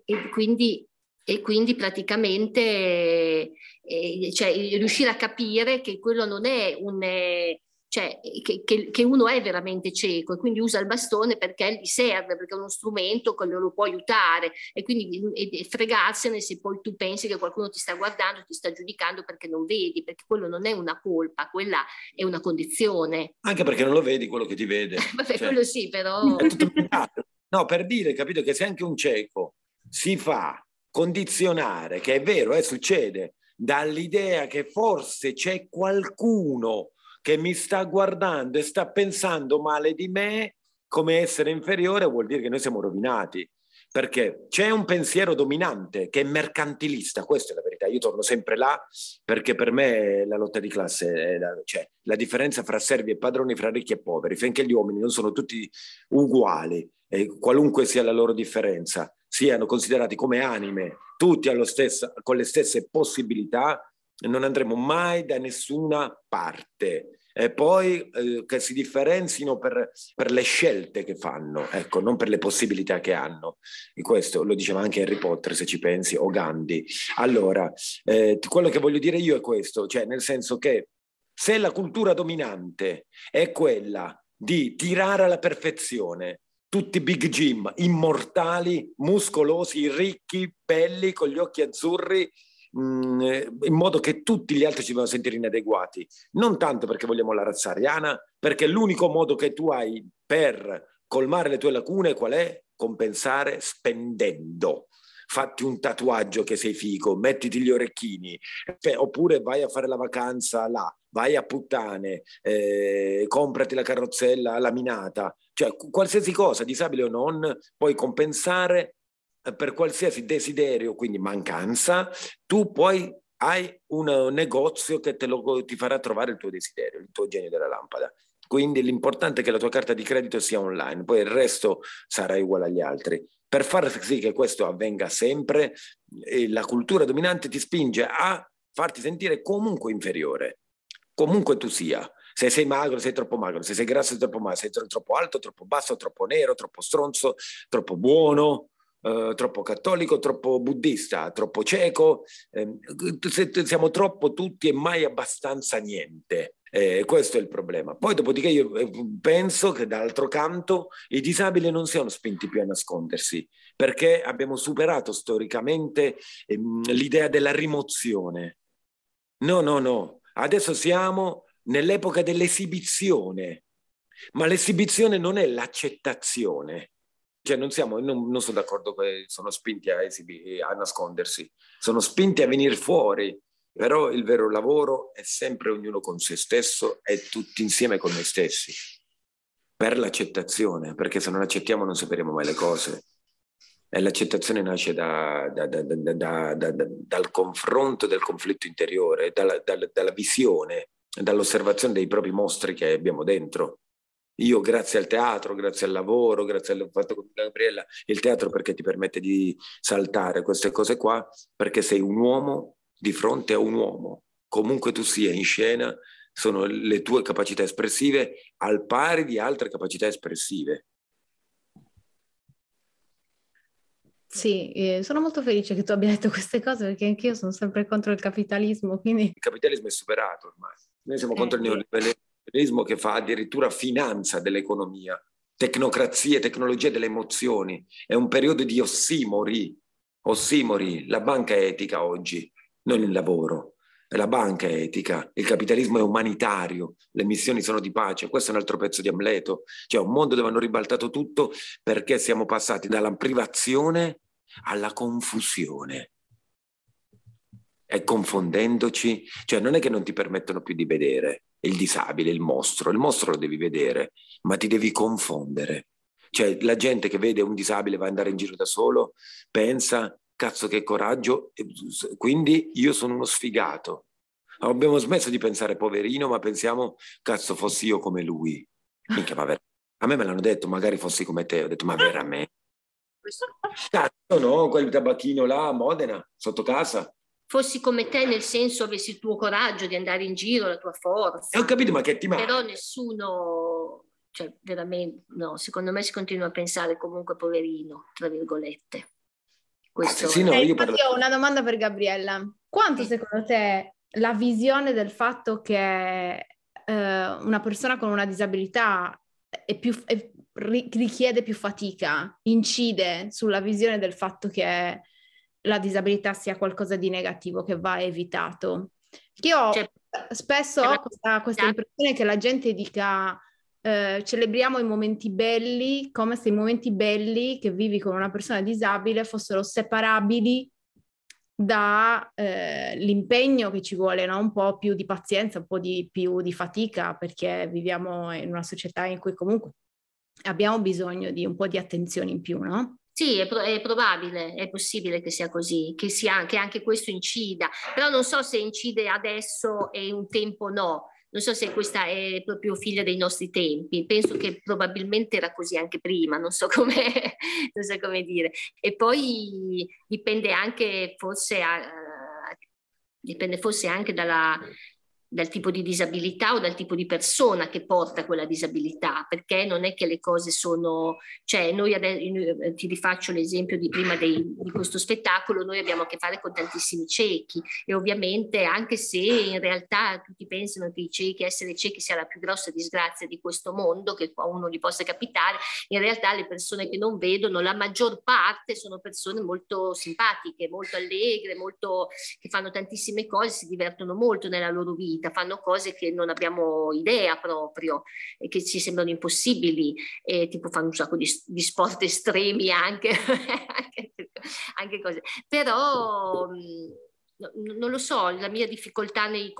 e quindi e quindi praticamente eh, cioè, riuscire a capire che quello non è un... Eh, cioè, che, che, che, uno è veramente cieco e quindi usa il bastone perché gli serve, perché è uno strumento che lo può aiutare e quindi e, e fregarsene se poi tu pensi che qualcuno ti sta guardando, ti sta giudicando perché non vedi, perché quello non è una colpa, quella è una condizione. Anche perché non lo vedi quello che ti vede. Vabbè, cioè, quello sì, però... no, per dire, capito, che se anche un cieco si fa condizionare, che è vero, eh, succede, dall'idea che forse c'è qualcuno che mi sta guardando e sta pensando male di me come essere inferiore, vuol dire che noi siamo rovinati. Perché c'è un pensiero dominante che è mercantilista, questa è la verità. Io torno sempre là perché per me la lotta di classe la, cioè, la differenza fra servi e padroni, fra ricchi e poveri, finché gli uomini non sono tutti uguali, qualunque sia la loro differenza, siano considerati come anime, tutti stessa, con le stesse possibilità, non andremo mai da nessuna parte. E poi eh, che si differenzino per, per, le scelte che fanno, ecco, non per le possibilità che hanno. E questo lo diceva anche Harry Potter, se ci pensi, o Gandhi. Allora, eh, quello che voglio dire io è questo, cioè nel senso che se la cultura dominante è quella di tirare alla perfezione tutti big Jim, immortali, muscolosi, ricchi, belli, con gli occhi azzurri, mm, in modo che tutti gli altri ci devono sentire inadeguati. Non tanto perché vogliamo la razza ariana, perché l'unico modo che tu hai per colmare le tue lacune qual è? Compensare spendendo fatti un tatuaggio che sei figo, mettiti gli orecchini, cioè, oppure vai a fare la vacanza là, vai a puttane, eh, comprati la carrozzella laminata, cioè qualsiasi cosa, disabile o non, puoi compensare eh, per qualsiasi desiderio, quindi mancanza, tu poi hai un negozio che lo, ti farà trovare il tuo desiderio, il tuo genio della lampada. Quindi l'importante è che la tua carta di credito sia online, poi il resto sarà uguale agli altri. Per far sì che questo avvenga sempre, eh, la cultura dominante ti spinge a farti sentire comunque inferiore, comunque tu sia. Se sei magro, sei troppo magro, se sei grasso, sei troppo magro, sei troppo alto, troppo basso, troppo nero, troppo stronzo, troppo buono, eh, troppo cattolico, troppo buddista, troppo cieco. Eh, siamo troppo tutti e mai abbastanza niente. Eh, questo è il problema. Poi, dopodiché, io eh, penso che dall'altro canto i disabili non siano spinti più a nascondersi, perché abbiamo superato storicamente ehm, l'idea della rimozione. No, no, no. Adesso siamo nell'epoca dell'esibizione, ma l'esibizione non è l'accettazione. Cioè non, siamo, non, non sono d'accordo che sono spinti a, esibi, a nascondersi, sono spinti a venire fuori, però il vero lavoro è sempre ognuno con se stesso e tutti insieme con noi stessi, per l'accettazione, perché se non accettiamo non sapremo mai le cose. E l'accettazione nasce da, da, da, dal confronto del conflitto interiore, dalla, dalla, dalla visione, dall'osservazione dei propri mostri che abbiamo dentro. Io grazie al teatro, grazie al lavoro, grazie al fatto con Gabriella, il teatro perché ti permette di saltare queste cose qua, perché sei un uomo di fronte a un uomo, comunque tu sia in scena, sono le tue capacità espressive al pari di altre capacità espressive. Sì, eh, sono molto felice che tu abbia detto queste cose perché anch'io sono sempre contro il capitalismo. Quindi... Il capitalismo è superato ormai. Noi siamo eh, contro il neoliberalismo che fa addirittura finanza dell'economia, tecnocrazie, tecnologia delle emozioni. È un periodo di ossimori. Ossimori, la banca etica oggi non il lavoro. La banca è etica, il capitalismo è umanitario, le missioni sono di pace, questo è un altro pezzo di Amleto, cioè un mondo dove hanno ribaltato tutto perché siamo passati dalla privazione alla confusione. E confondendoci, cioè non è che non ti permettono più di vedere il disabile, il mostro, il mostro lo devi vedere, ma ti devi confondere. Cioè la gente che vede un disabile va ad andare in giro da solo, pensa cazzo che coraggio, quindi io sono uno sfigato. Abbiamo smesso di pensare poverino, ma pensiamo, cazzo, fossi io come lui. Minchia, ma ver- a me me l'hanno detto, magari fossi come te. Ho detto, ma veramente? Cazzo, no, quel tabacchino là a Modena, sotto casa. Fossi come te nel senso avessi il tuo coraggio di andare in giro, la tua forza. E ho capito, ma che ti manca? Però nessuno cioè veramente, no, secondo me si continua a pensare comunque poverino, tra virgolette. Questo sì, no, eh, io parlo... ho una domanda per Gabriella. Quanto secondo te la visione del fatto che eh, una persona con una disabilità è più, è, richiede più fatica incide sulla visione del fatto che la disabilità sia qualcosa di negativo che va evitato? Io cioè, spesso ho questa, questa impressione che la gente dica eh, celebriamo i momenti belli come se i momenti belli che vivi con una persona disabile fossero separabili dall'impegno eh, che ci vuole, no? un po' più di pazienza, un po' di più di fatica, perché viviamo in una società in cui comunque abbiamo bisogno di un po' di attenzione in più, no? Sì, è, pro- è, probabile, è possibile che sia così, che, sia, che anche questo incida, però non so se incide adesso e un tempo no. Non so se questa è proprio figlia dei nostri tempi, penso che probabilmente era così anche prima, non so come, so dire. E poi dipende anche forse, a, dipende forse anche dalla, dal tipo di disabilità o dal tipo di persona che porta quella disabilità, perché non è che le cose sono, cioè noi adesso, eh, ti rifaccio l'esempio di prima dei, di questo spettacolo, noi abbiamo a che fare con tantissimi ciechi e ovviamente anche se in realtà tutti pensano che i ciechi, essere ciechi sia la più grossa disgrazia di questo mondo, che a uno gli possa capitare, in realtà le persone che non vedono, la maggior parte sono persone molto simpatiche, molto allegre, molto, che fanno tantissime cose, si divertono molto nella loro vita vita, fanno cose che non abbiamo idea proprio e che ci sembrano impossibili, e tipo fanno un sacco di, di sport estremi anche, anche, anche cose. Però non lo so, la mia difficoltà nei,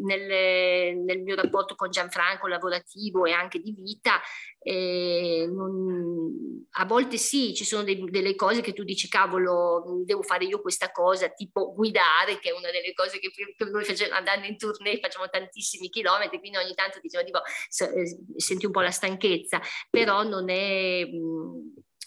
nel, nel, mio rapporto con Gianfranco lavorativo e anche di vita, eh, non, a volte sì, ci sono dei, delle cose che tu dici, cavolo, devo fare io questa cosa, tipo guidare, che è una delle cose che, che noi facciamo, andando in tournée facciamo tantissimi chilometri, quindi ogni tanto diciamo, tipo, eh, senti un po' la stanchezza, però non è...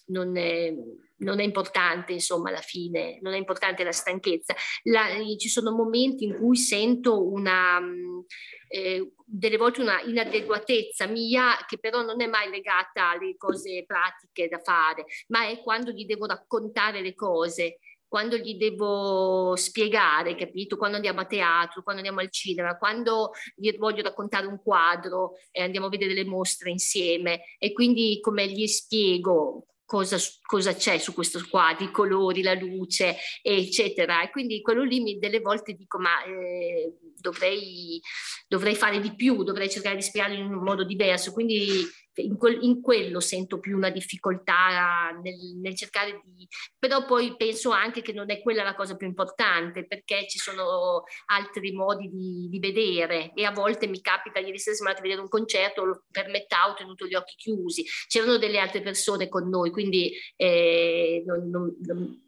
Non è non è importante, insomma, alla fine, non è importante la stanchezza. La, ci sono momenti in cui sento una, mm, eh, delle volte una inadeguatezza mia, che però non è mai legata alle cose pratiche da fare, ma è quando gli devo raccontare le cose quando gli devo spiegare, capito? Quando andiamo a teatro, quando andiamo al cinema, quando gli voglio raccontare un quadro e andiamo a vedere le mostre insieme e quindi come gli spiego cosa, cosa, c'è su questo quadro, i colori, la luce, eccetera. E quindi quello lì mi, delle volte dico, ma eh, dovrei, dovrei, fare di più, dovrei cercare di spiegarlo in un modo diverso. Quindi in, quel, in quello sento più una difficoltà nel, nel, cercare di... Però poi penso anche che non è quella la cosa più importante, perché ci sono altri modi di, di vedere e a volte mi capita, ieri sera siamo andati a vedere un concerto, per metà ho tenuto gli occhi chiusi, c'erano delle altre persone con noi, quindi eh, non, non, non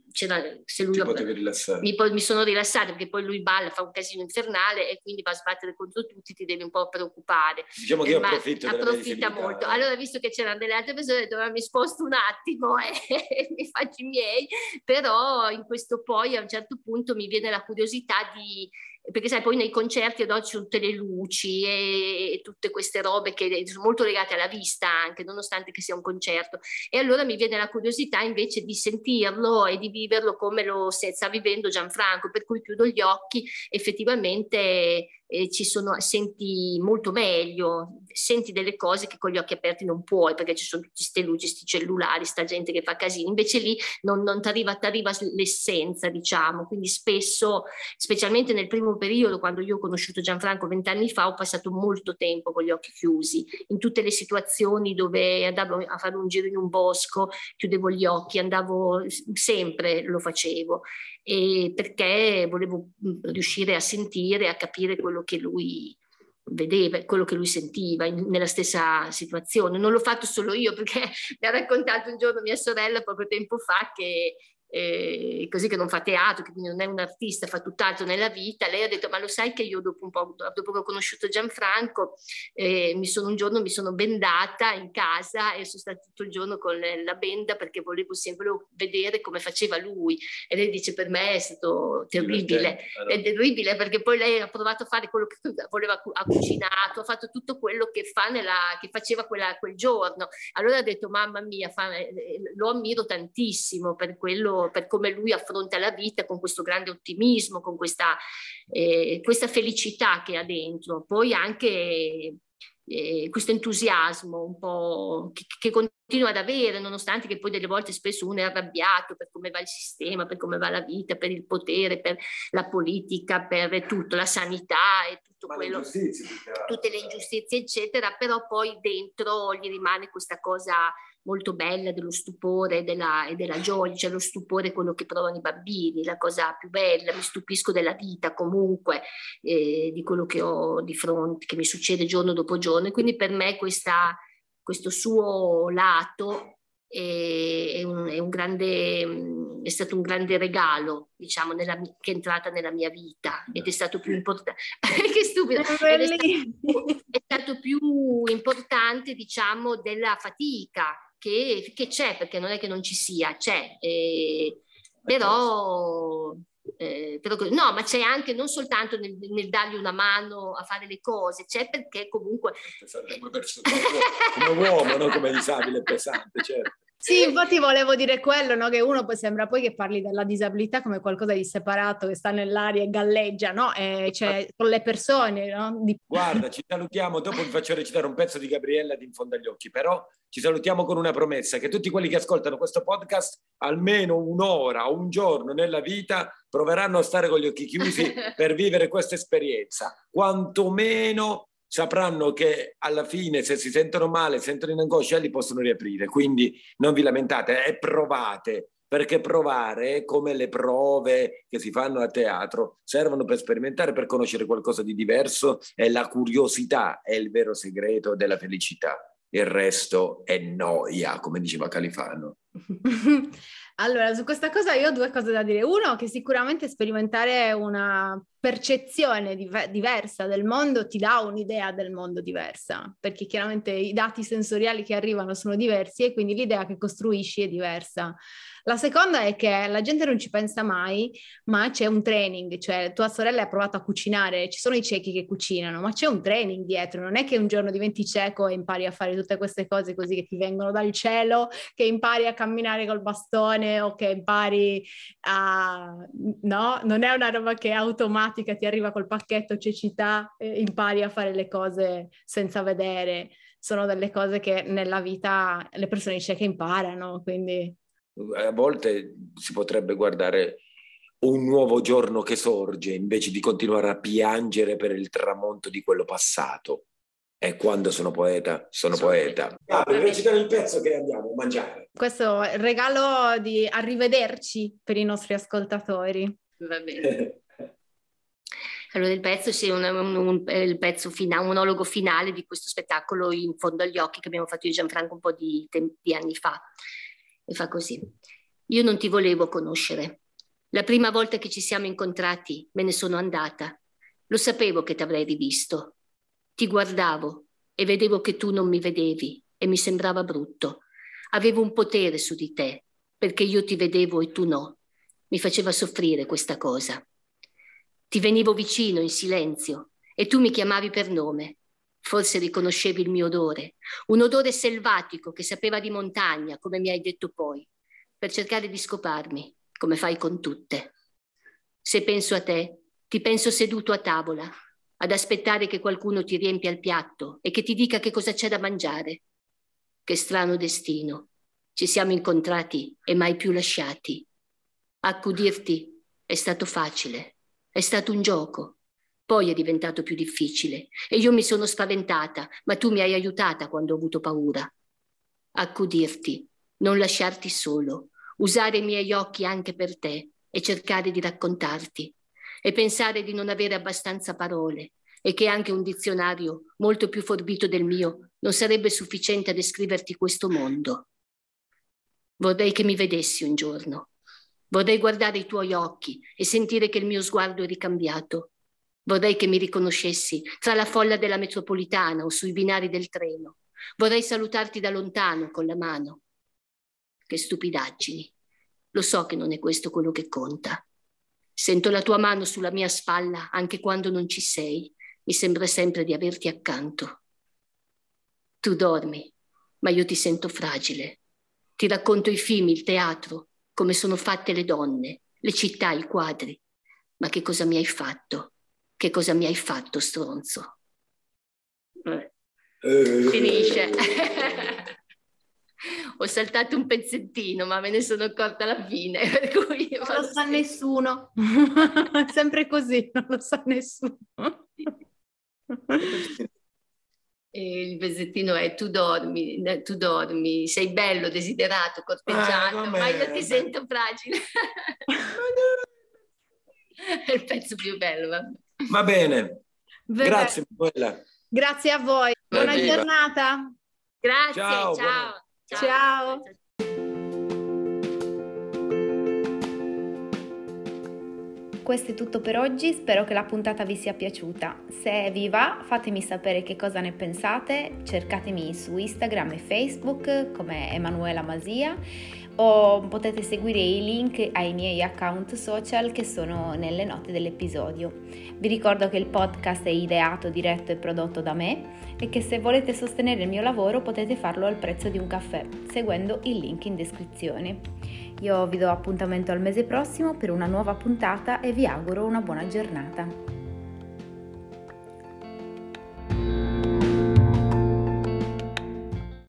se lui rilassare. Mi, mi, sono rilassata perché poi lui balla, fa un casino infernale e quindi va a sbattere contro tutti, ti devi un po' preoccupare. Diciamo che io approfitto approfitta molto. Allora, visto che c'erano delle altre persone, ho detto, mi sposto un attimo e mi faccio i miei, però in questo poi a un certo punto mi viene la curiosità di perché sai, poi nei concerti ad oggi tutte le luci e, tutte queste robe che sono molto legate alla vista anche, nonostante che sia un concerto. E allora mi viene la curiosità invece di sentirlo e di viverlo come lo sta vivendo Gianfranco, per cui chiudo gli occhi, effettivamente eh, ci sono, senti molto meglio, senti delle cose che con gli occhi aperti non puoi, perché ci sono tutti queste luci, questi cellulari, sta gente che fa casini, invece lì non, non ti arriva, l'essenza, diciamo, quindi spesso, specialmente nel primo periodo, quando io ho conosciuto Gianfranco vent'anni fa, ho passato molto tempo con gli occhi chiusi, in tutte le situazioni dove andavo a fare un giro in un bosco, chiudevo gli occhi, andavo sempre, lo facevo. Perché volevo mm, riuscire a sentire, a capire quello che lui vedeva, quello che lui sentiva in, nella stessa situazione. Non l'ho fatto solo io perché mi ha raccontato un giorno mia sorella proprio tempo fa che eh, così che non fa teatro, che quindi non è un artista, fa tutt'altro nella vita, lei ha detto ma lo sai che io dopo un po', dopo che ho conosciuto Gianfranco, eh, mi sono, un giorno mi sono bendata in casa e sono stata tutto il giorno con la benda perché volevo sempre vedere come faceva lui. E lei dice per me è stato terribile, allora. è terribile perché poi lei ha provato a fare quello che voleva, ha cucinato, ha fatto tutto quello che, fa nella, che faceva quella, quel giorno, allora ha detto mamma mia, fa, eh, lo ammiro tantissimo per quello per come lui affronta la vita con questo grande ottimismo, con questa, eh, questa felicità che ha dentro. Poi anche eh, questo entusiasmo un po' che, che, continua ad avere, nonostante che poi delle volte spesso uno è arrabbiato per come va il sistema, per come va la vita, per il potere, per la politica, per tutto, la sanità e tutto Ma quello, tutte le ingiustizie, eccetera, però poi dentro gli rimane questa cosa molto bella dello stupore della, e della gioia, cioè lo stupore è quello che provano i bambini, la cosa più bella, mi stupisco della vita comunque, eh, di quello che ho di fronte, che mi succede giorno dopo giorno. E quindi per me questa, questo suo lato è, un, è, un grande, è, stato un grande regalo, diciamo, nella, che è entrata nella mia vita ed è stato più importante. che stupido! È stato, è stato più importante, diciamo, della fatica che, che, c'è, perché non è che non ci sia, c'è, eh, però, eh, però, no, ma c'è anche non soltanto nel, nel, dargli una mano a fare le cose, c'è perché comunque... Come uomo, non come disabile pesante, certo. Sì, infatti volevo dire quello, no? che uno poi sembra poi che parli della disabilità come qualcosa di separato che sta nell'aria e galleggia, no? E cioè, con le persone, no? Di... Guarda, ci salutiamo, dopo vi faccio recitare un pezzo di Gabriella di In fondo agli occhi, però ci salutiamo con una promessa, che tutti quelli che ascoltano questo podcast almeno un'ora o un giorno nella vita proveranno a stare con gli occhi chiusi per vivere questa esperienza, quantomeno sapranno che alla fine se si sentono male, sentono in angoscia, li possono riaprire. Quindi non vi lamentate e provate, perché provare, come le prove che si fanno a teatro, servono per sperimentare, per conoscere qualcosa di diverso e la curiosità è il vero segreto della felicità. Il resto è noia, come diceva Califano. Allora, su questa cosa io ho due cose da dire. Uno, che sicuramente sperimentare una percezione div- diversa del mondo ti dà un'idea del mondo diversa, perché chiaramente i dati sensoriali che arrivano sono diversi e quindi l'idea che costruisci è diversa. La seconda è che la gente non ci pensa mai, ma c'è un training, cioè tua sorella ha provato a cucinare, ci sono i ciechi che cucinano, ma c'è un training dietro, non è che un giorno diventi cieco e impari a fare tutte queste cose così che ti vengono dal cielo, che impari a camminare col bastone o che impari a... no, non è una roba che è automatica, ti arriva col pacchetto cecità e impari a fare le cose senza vedere. Sono delle cose che nella vita le persone cieche imparano, quindi a volte si potrebbe guardare un nuovo giorno che sorge invece di continuare a piangere per il tramonto di quello passato. E quando sono poeta, sono, sono poeta. Ah, per recitare il pezzo che andiamo a mangiare. Questo è il regalo di arrivederci per i nostri ascoltatori. Va bene. Allora il pezzo sì, un, un, un, il pezzo finale, un monologo finale di questo spettacolo in fondo agli occhi che abbiamo fatto io e Gianfranco un po' di, di anni fa e fa così. Io non ti volevo conoscere. La prima volta che ci siamo incontrati me ne sono andata. Lo sapevo che ti avrei rivisto. Ti guardavo e vedevo che tu non mi vedevi e mi sembrava brutto. Avevo un potere su di te, perché io ti vedevo e tu no. Mi faceva soffrire questa cosa. Ti venivo vicino in silenzio e tu mi chiamavi per nome Forse riconoscevi il mio odore, un odore selvatico che sapeva di montagna, come mi hai detto poi, per cercare di scoparmi, come fai con tutte. Se penso a te, ti penso seduto a tavola, ad aspettare che qualcuno ti riempia il piatto e che ti dica che cosa c'è da mangiare. Che strano destino. Ci siamo incontrati e mai più lasciati. Accudirti è stato facile, è stato un gioco. Poi è diventato più difficile e io mi sono spaventata, ma tu mi hai aiutata quando ho avuto paura. Accudirti, non lasciarti solo, usare i miei occhi anche per te e cercare di raccontarti e pensare di non avere abbastanza parole e che anche un dizionario molto più forbito del mio non sarebbe sufficiente a descriverti questo mondo. Vorrei che mi vedessi un giorno, Vorrei guardare i tuoi occhi e sentire che il mio sguardo è ricambiato. Vorrei che mi riconoscessi tra la folla della metropolitana o sui binari del treno. Vorrei salutarti da lontano con la mano. Che stupidaggini. Lo so che non è questo quello che conta. Sento la tua mano sulla mia spalla anche quando non ci sei. Mi sembra sempre di averti accanto. Tu dormi, ma io ti sento fragile. Ti racconto i film, il teatro, come sono fatte le donne, le città, i quadri. Ma che cosa mi hai fatto? Che cosa mi hai fatto, stronzo? Eh. Finisce. Ho saltato un pezzettino, ma me ne sono accorta alla fine. Per cui non lo sa nessuno. Sempre così, non lo sa nessuno. E il pezzettino è tu dormi, tu dormi, sei bello, desiderato, corteggiato, eh, ma io ti sento fragile. è il pezzo più bello. Vabbè. Va bene. Beh, Grazie, Manuela. Grazie a voi. Buona Beh, giornata. Grazie, ciao. ciao. ciao. ciao. Questo è tutto per oggi, spero che la puntata vi sia piaciuta. Se vi va, fatemi sapere che cosa ne pensate, cercatemi su Instagram e Facebook come Emanuela Masia o potete seguire i link ai miei account social che sono nelle note dell'episodio. Vi ricordo che il podcast è ideato, diretto e prodotto da me e che se volete sostenere il mio lavoro potete farlo al prezzo di un caffè seguendo il link in descrizione. Io vi do appuntamento al mese prossimo per una nuova puntata e vi auguro una buona giornata.